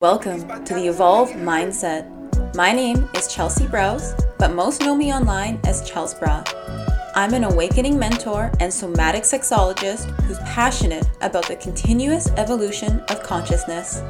Welcome to the Evolve Mindset. My name is Chelsea Browse, but most know me online as Chels Bra. I'm an awakening mentor and somatic sexologist who's passionate about the continuous evolution of consciousness.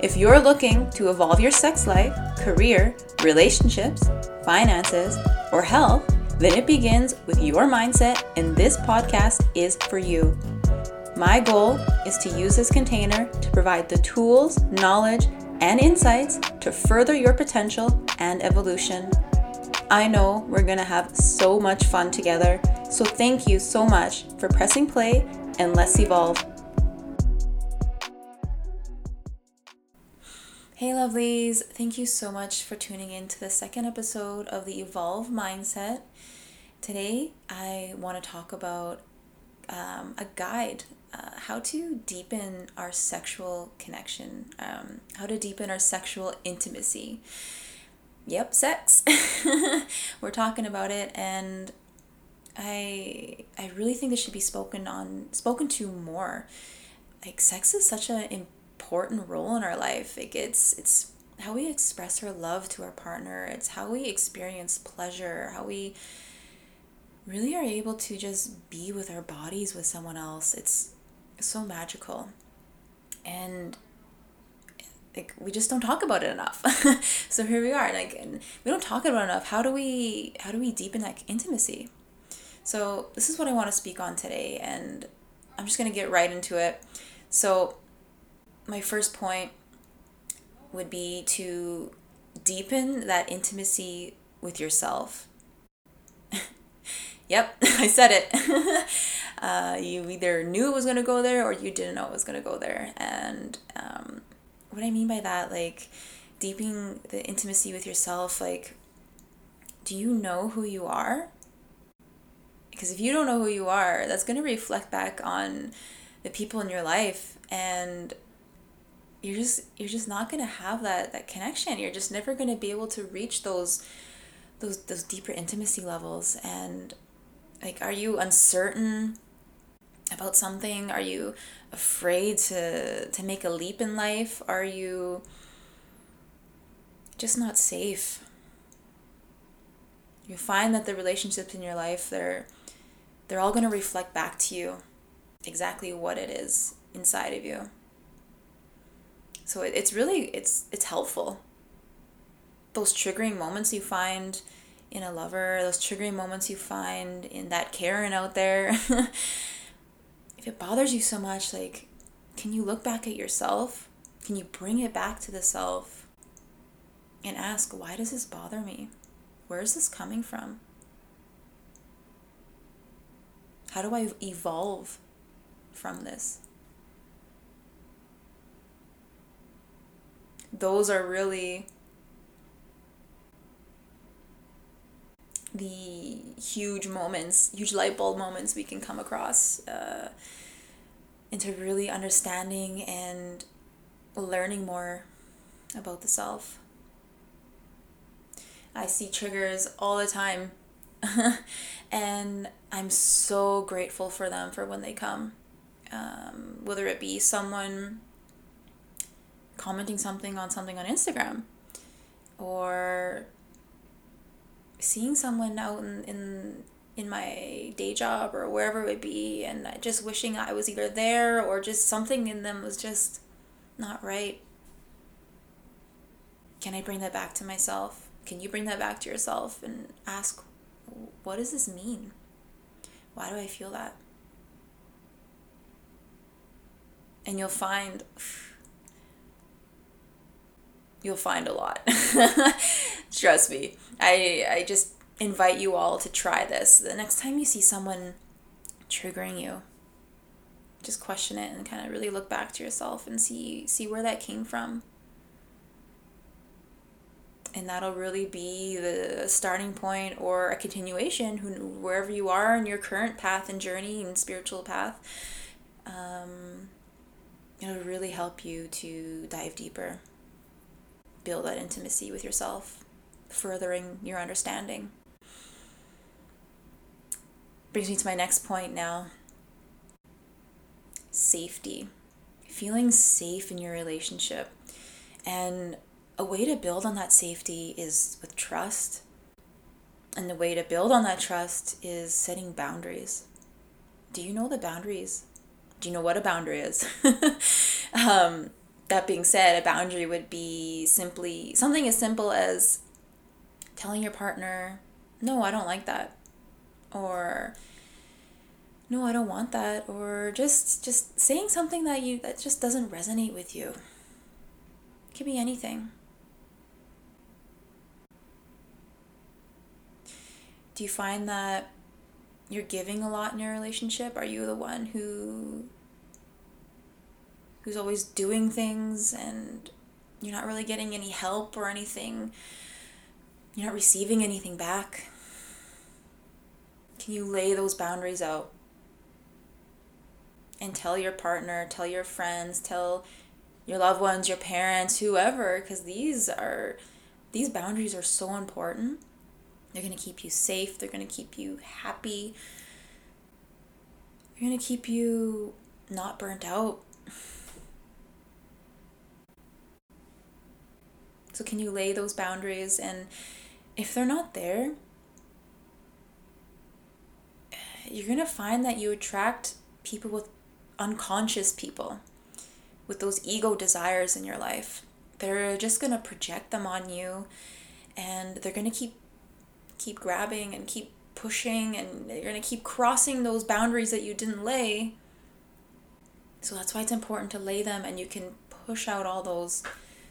If you're looking to evolve your sex life, career, relationships, finances, or health, then it begins with your mindset, and this podcast is for you. My goal is to use this container to provide the tools, knowledge, and insights to further your potential and evolution. I know we're to have so much fun together, so thank you so much for pressing play and let's evolve. Hey, lovelies, thank you so much for tuning in to the second episode of the Evolve Mindset. Today, I want to talk about um, a guide uh, how to deepen our sexual connection, um, how to deepen our sexual intimacy. Yep, sex. We're talking about it, and I I really think this should be spoken on, spoken to more. Like sex is such an important role in our life. Like it's it's how we express our love to our partner. It's how we experience pleasure. How we really are able to just be with our bodies with someone else. It's so magical. And like we just don't talk about it enough. so here we are, like and we don't talk about it enough. How do we how do we deepen that intimacy? So this is what I want to speak on today and I'm just going to get right into it. So my first point would be to deepen that intimacy with yourself. yep, I said it. Uh, you either knew it was going to go there or you didn't know it was going to go there. And um, what I mean by that, like deepening the intimacy with yourself, like, do you know who you are? Because if you don't know who you are, that's going to reflect back on the people in your life and you're just you're just not going to have that that connection you're just never going to be able to reach those those those deeper intimacy levels and like are you uncertain about something? Are you afraid to to make a leap in life? Are you just not safe? You find that the relationships in your life they're they're all going to reflect back to you exactly what it is inside of you. So it, it's really it's it's helpful. Those triggering moments you find in a lover, those triggering moments you find in that Karen out there if it bothers you so much, like, can you look back at yourself? Can you bring it back to the self and ask, why does this bother me? Where is this coming from? How do I evolve from this? Those are really the huge moments, huge light bulb moments we can come across uh, into really understanding and learning more about the self. I see triggers all the time, and I'm so grateful for them for when they come. Um, whether it be someone commenting something on something on Instagram or seeing someone out in, in in my day job or wherever it would be and just wishing I was either there or just something in them was just not right. Can I bring that back to myself? Can you bring that back to yourself and ask, what does this mean? Why do I feel that? And you'll find you'll find a lot. Trust me. I I just invite you all to try this. The next time you see someone triggering you, just question it and kind of really look back to yourself and see see where that came from. And that'll really be the starting point or a continuation wherever you are in your current path and journey and spiritual path. Um, it'll really help you to dive deeper build that intimacy with yourself, furthering your understanding. Brings me to my next point now safety. Feeling safe in your relationship. And a way to build on that safety is with trust. And the way to build on that trust is setting boundaries. Do you know the boundaries? Do you know what a boundary is? um, that being said, a boundary would be simply something as simple as telling your partner, no, I don't like that. Or no, I don't want that. Or just just saying something that you that just doesn't resonate with you. It could be anything. Do you find that you're giving a lot in your relationship? Are you the one who who's always doing things and you're not really getting any help or anything? You're not receiving anything back? Can you lay those boundaries out? And tell your partner, tell your friends, tell your loved ones, your parents, whoever, because these are these boundaries are so important. They're going to keep you safe, they're going to keep you happy. They're going to keep you not burnt out. So can you lay those boundaries and if they're not there, you're going to find that you attract people with unconscious people with those ego desires in your life. They're just going to project them on you and they're going to keep keep grabbing and keep pushing and you're going to keep crossing those boundaries that you didn't lay. So that's why it's important to lay them and you can push out all those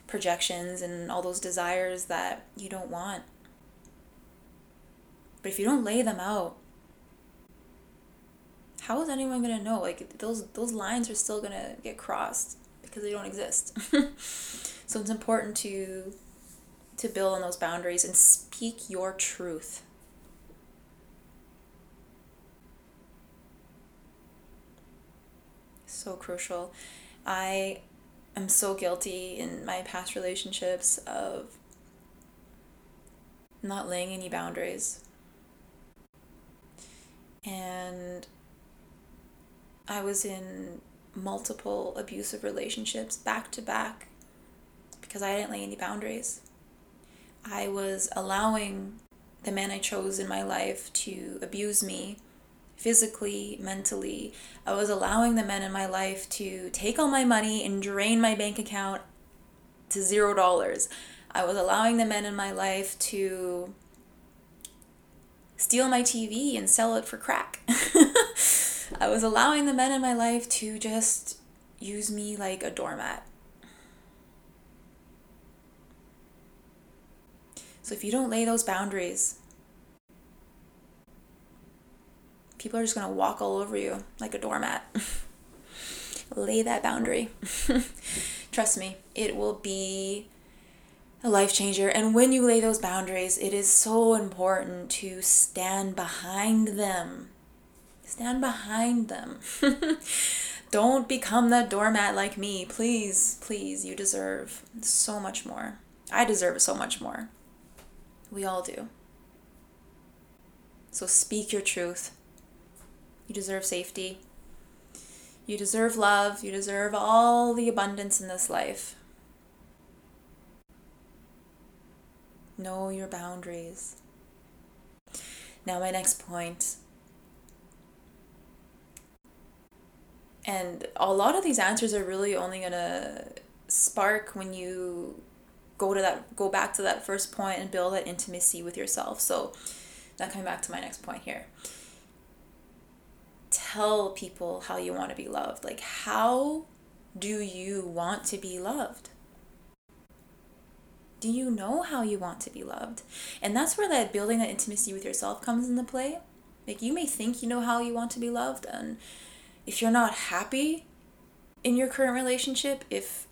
projections and all those desires that you don't want. But if you don't lay them out, how is anyone to know? Like those those lines are still to get crossed because they don't exist. so it's important to to build on those boundaries and speak your truth. So crucial. I am so guilty in my past relationships of not laying any boundaries. And I was in multiple abusive relationships back to back because I didn't lay any boundaries. I was allowing the man I chose in my life to abuse me physically, mentally. I was allowing the men in my life to take all my money and drain my bank account to zero dollars. I was allowing the men in my life to steal my TV and sell it for crack. I was allowing the men in my life to just use me like a doormat. So if you don't lay those boundaries, people are just going to walk all over you like a doormat. lay that boundary. Trust me, it will be a life changer. And when you lay those boundaries, it is so important to stand behind them. Stand behind them. Don't become that doormat like me. Please, please, you deserve so much more. I deserve so much more. We all do. So speak your truth. You deserve safety. You deserve love. You deserve all the abundance in this life. Know your boundaries. Now, my next point And a lot of these answers are really only going to spark when you go to that go back to that first point and build that intimacy with yourself. So now coming back to my next point here. Tell people how you want to be loved. Like how do you want to be loved? Do you know how you want to be loved? And that's where that building that intimacy with yourself comes into play. Like you may think you know how you want to be loved and if you're not happy in your current relationship, if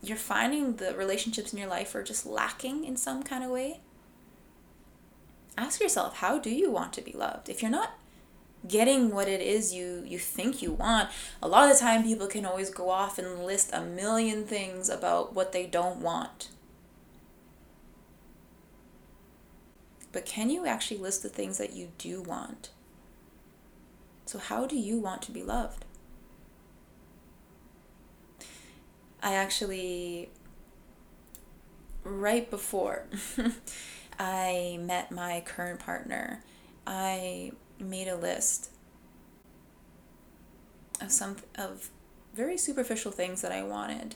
you're finding the relationships in your life are just lacking in some kind of way, ask yourself, how do you want to be loved? If you're not getting what it is you you think you want, a lot of the time people can always go off and list a million things about what they don't want. But can you actually list the things that you do want? So, how do you want to be loved? I actually right before I met my current partner, I made a list of some of very superficial things that I wanted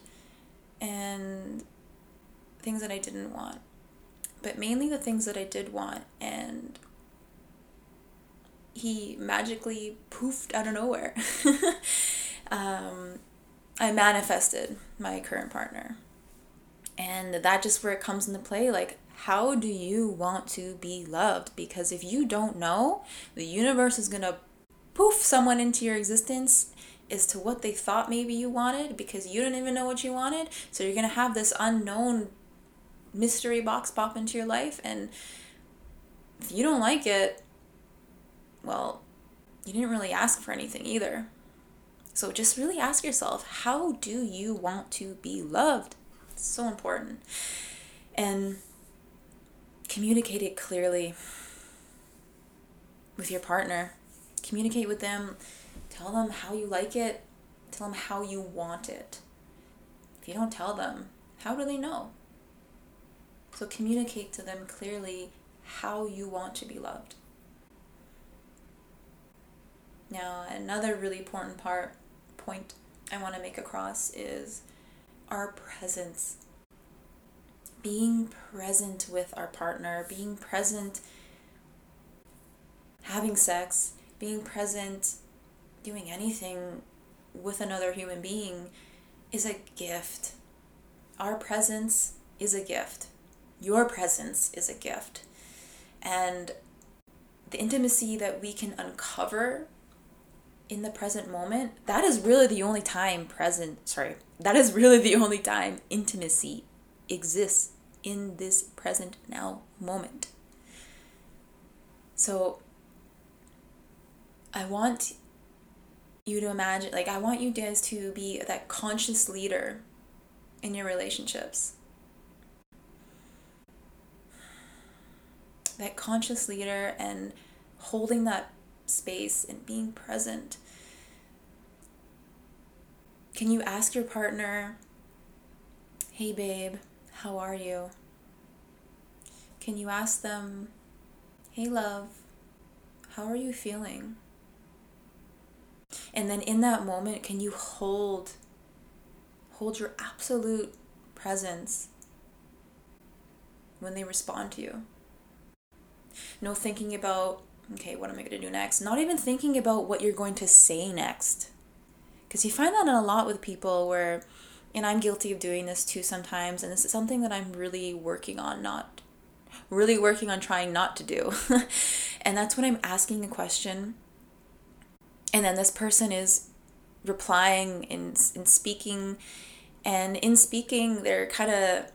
and things that I didn't want. But mainly the things that I did want and he magically poofed out of nowhere. um, I manifested my current partner. And that just where it comes into play like how do you want to be loved? Because if you don't know, the universe is going to poof someone into your existence as to what they thought maybe you wanted because you didn't even know what you wanted. So you're going to have this unknown mystery box pop into your life. And if you don't like it, well, you didn't really ask for anything either. So just really ask yourself how do you want to be loved? It's so important. And communicate it clearly with your partner. Communicate with them. Tell them how you like it. Tell them how you want it. If you don't tell them, how do they know? So communicate to them clearly how you want to be loved. Now, another really important part point I want to make across is our presence. Being present with our partner, being present having sex, being present doing anything with another human being is a gift. Our presence is a gift. Your presence is a gift. And the intimacy that we can uncover in the present moment, that is really the only time present, sorry, that is really the only time intimacy exists in this present now moment. So I want you to imagine, like, I want you guys to be that conscious leader in your relationships. That conscious leader and holding that space and being present. Can you ask your partner, hey babe, how are you? Can you ask them, hey love, how are you feeling? And then in that moment, can you hold hold your absolute presence when they respond to you? No thinking about okay, what am I going to do next? Not even thinking about what you're going to say next. Because you find that in a lot with people where, and I'm guilty of doing this too sometimes, and this is something that I'm really working on not, really working on trying not to do. and that's when I'm asking a question, and then this person is replying and, and speaking, and in speaking, they're kind of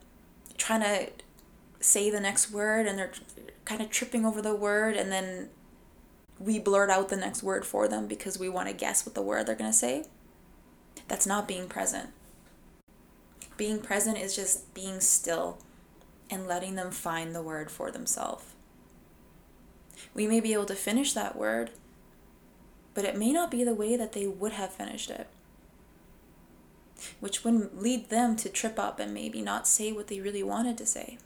trying to say the next word and they're kind of tripping over the word and then we blurt out the next word for them because we want to guess what the word they're going to say. That's not being present. Being present is just being still and letting them find the word for themselves. We may be able to finish that word, but it may not be the way that they would have finished it, which would lead them to trip up and maybe not say what they really wanted to say.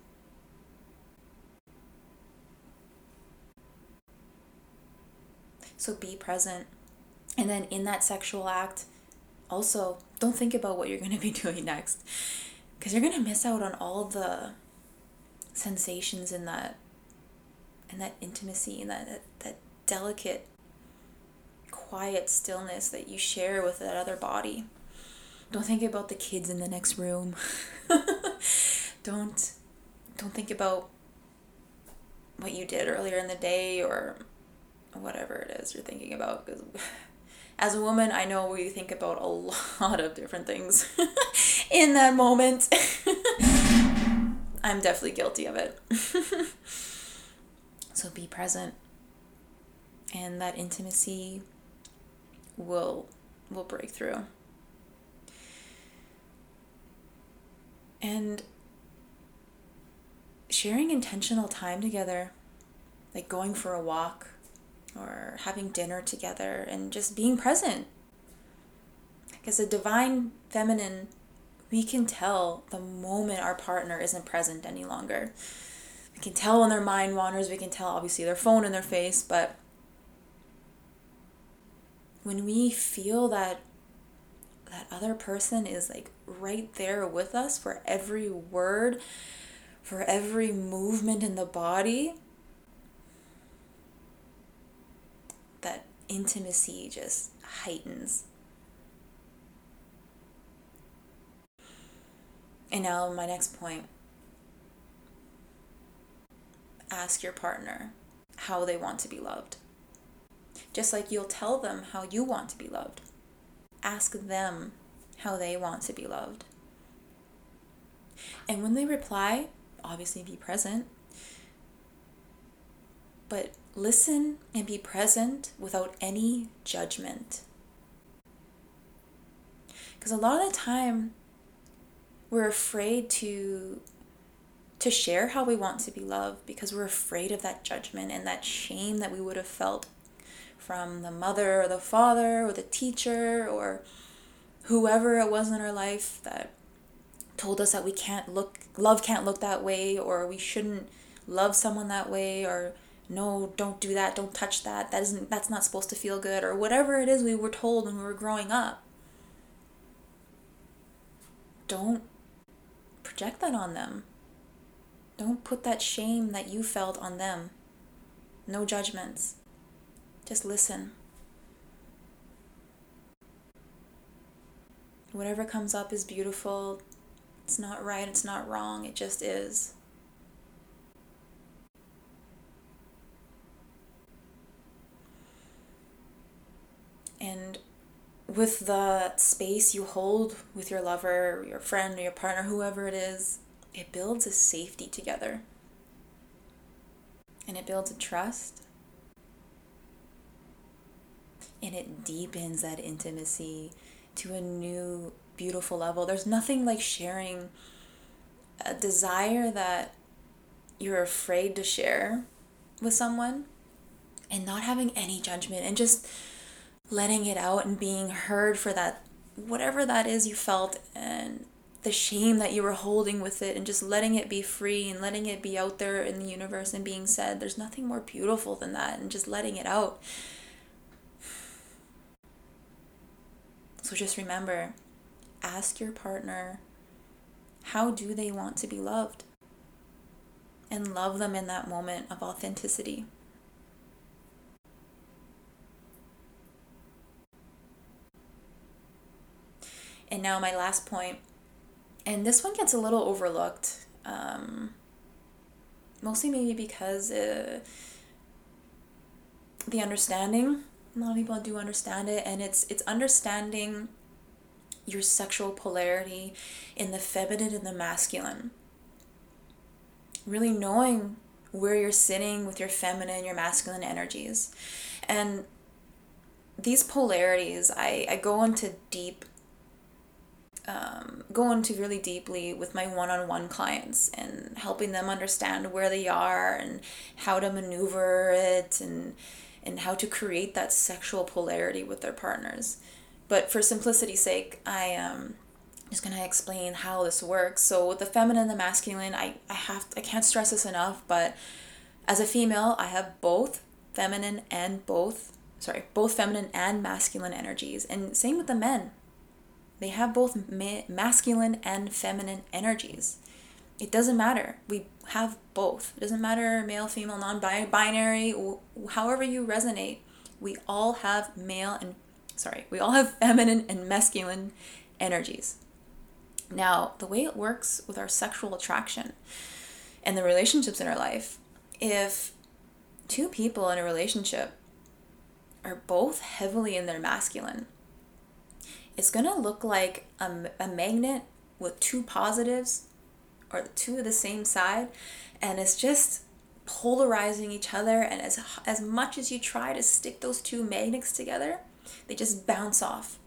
So be present. And then in that sexual act, also don't think about what you're going to be doing next. Because you're going to miss out on all the sensations in that and that intimacy and that, that, that delicate quiet stillness that you share with that other body. Don't think about the kids in the next room. Don't don't think about what you did earlier in the day or whatever it is you're thinking about because as a woman i know we think about a lot of different things in that moment. I'm definitely guilty of it. So be present. And that intimacy will will break through. And sharing intentional time together like going for a walk or having dinner together and just being present. Because the divine feminine We can tell the moment our partner isn't present any longer. We can tell when their mind wanders, we can tell obviously their phone in their face, but when we feel that that other person is like right there with us for every word, for every movement in the body, that intimacy just heightens. And now, my next point ask your partner how they want to be loved. Just like you'll tell them how you want to be loved, ask them how they want to be loved. And when they reply, obviously be present, but listen and be present without any judgment. Because a lot of the time, we're afraid to to share how we want to be loved because we're afraid of that judgment and that shame that we would have felt from the mother or the father or the teacher or whoever it was in our life that told us that we can't look love can't look that way or we shouldn't love someone that way or no don't do that don't touch that that isn't that's not supposed to feel good or whatever it is we were told when we were growing up don't project that on them don't put that shame that you felt on them. No judgments. Just listen. Whatever comes up is beautiful. It's not right, it's not wrong, it just is. And with the space you hold with your lover, your friend, or your partner, whoever it is, it builds a safety together. And it builds a trust. And it deepens that intimacy to a new beautiful level. There's nothing like sharing a desire that you're afraid to share with someone and not having any judgment and just letting it out and being heard for that whatever that is you felt and the shame that you were holding with it and just letting it be free and letting it be out there in the universe and being said. There's nothing more beautiful than that and just letting it out. So just remember ask your partner how do they want to be loved? And love them in that moment of authenticity. And now, my last point and this one gets a little overlooked. Um, mostly maybe because uh, the understanding a lot of people do understand it and it's it's understanding your sexual polarity in the feminine and the masculine really knowing where you're sitting with your feminine your masculine energies and these polarities i i go into deep um, go into really deeply with my one-on-one clients and helping them understand where they are and how to maneuver it and and how to create that sexual polarity with their partners. But for simplicity's sake, I am um, just gonna explain how this works. So with the feminine and the masculine, I, I have I can't stress this enough, but as a female, I have both feminine and both sorry, both feminine and masculine energies. And same with the men. They have both ma- masculine and feminine energies. It doesn't matter. We have both. It doesn't matter male, female, non binary, however you resonate. We all have male and, sorry, we all have feminine and masculine energies. Now, the way it works with our sexual attraction and the relationships in our life, if two people in a relationship are both heavily in their masculine, it's going to look like a, a magnet with two positives or two of the same side and it's just polarizing each other and as as much as you try to stick those two magnets together they just bounce off.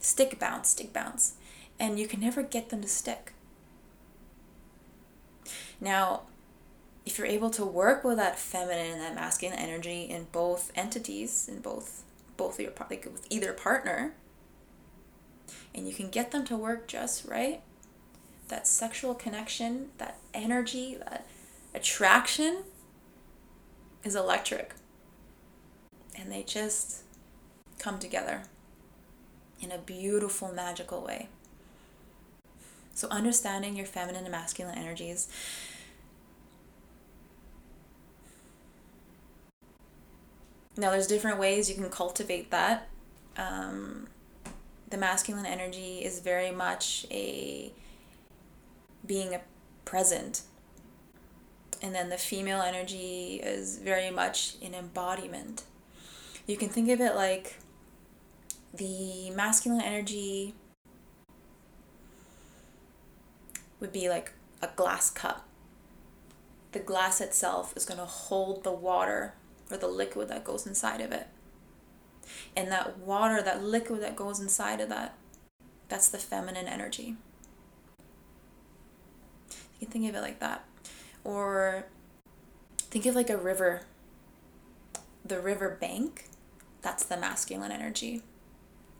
Stick bounce stick bounce and you can never get them to stick. Now if you're able to work with that feminine and that masculine energy in both entities in both both your like with either partner and you can get them to work just right, that sexual connection, that energy, that attraction is electric. And they just come together in a beautiful, magical way. So, understanding your feminine and masculine energies. Now, there's different ways you can cultivate that. Um, the masculine energy is very much a being a present. And then the female energy is very much an embodiment. You can think of it like the masculine energy would be like a glass cup. The glass itself is going to hold the water or the liquid that goes inside of it. And that water, that liquid that goes inside of that, that's the feminine energy. You can think of it like that. Or think of like a river. The river bank, that's the masculine energy.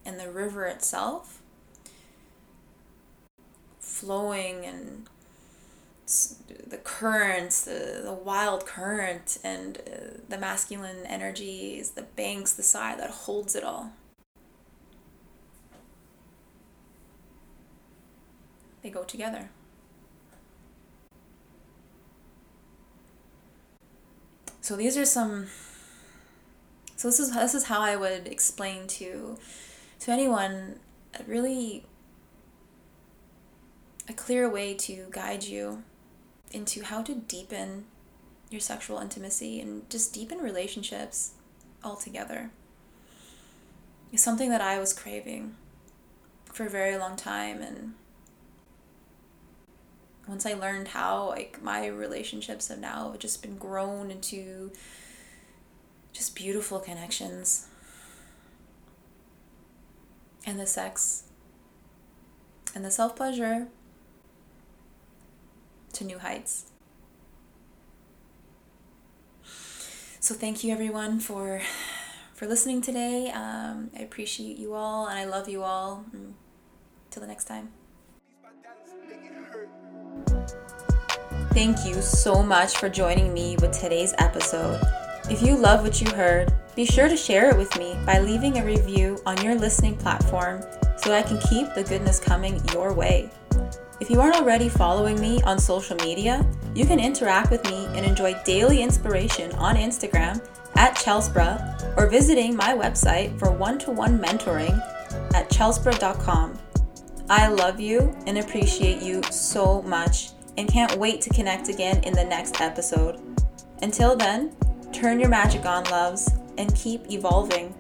And the river itself, flowing and currents, the, the wild current, and uh, the masculine energies, the banks, the side that holds it all. They go together. So these are some. So this is this is how I would explain to to anyone a really a clear way to guide you into how to deepen your sexual intimacy and just deepen relationships altogether. It's something that I was craving for a very long time and once I learned how like my relationships have now just been grown into just beautiful connections and the sex and the self pleasure to new heights. So thank you everyone for for listening today. Um, I appreciate you all and I love you all. Till the next time. Thank you so much for joining me with today's episode. If you love what you heard, be sure to share it with me by leaving a review on your listening platform so I can keep the goodness coming your way. If you aren't already following me on social media, you can interact with me and enjoy daily inspiration on Instagram at Chelsbra or visiting my website for one to one mentoring at chelsbra.com. I love you and appreciate you so much and can't wait to connect again in the next episode. Until then, turn your magic on, loves, and keep evolving.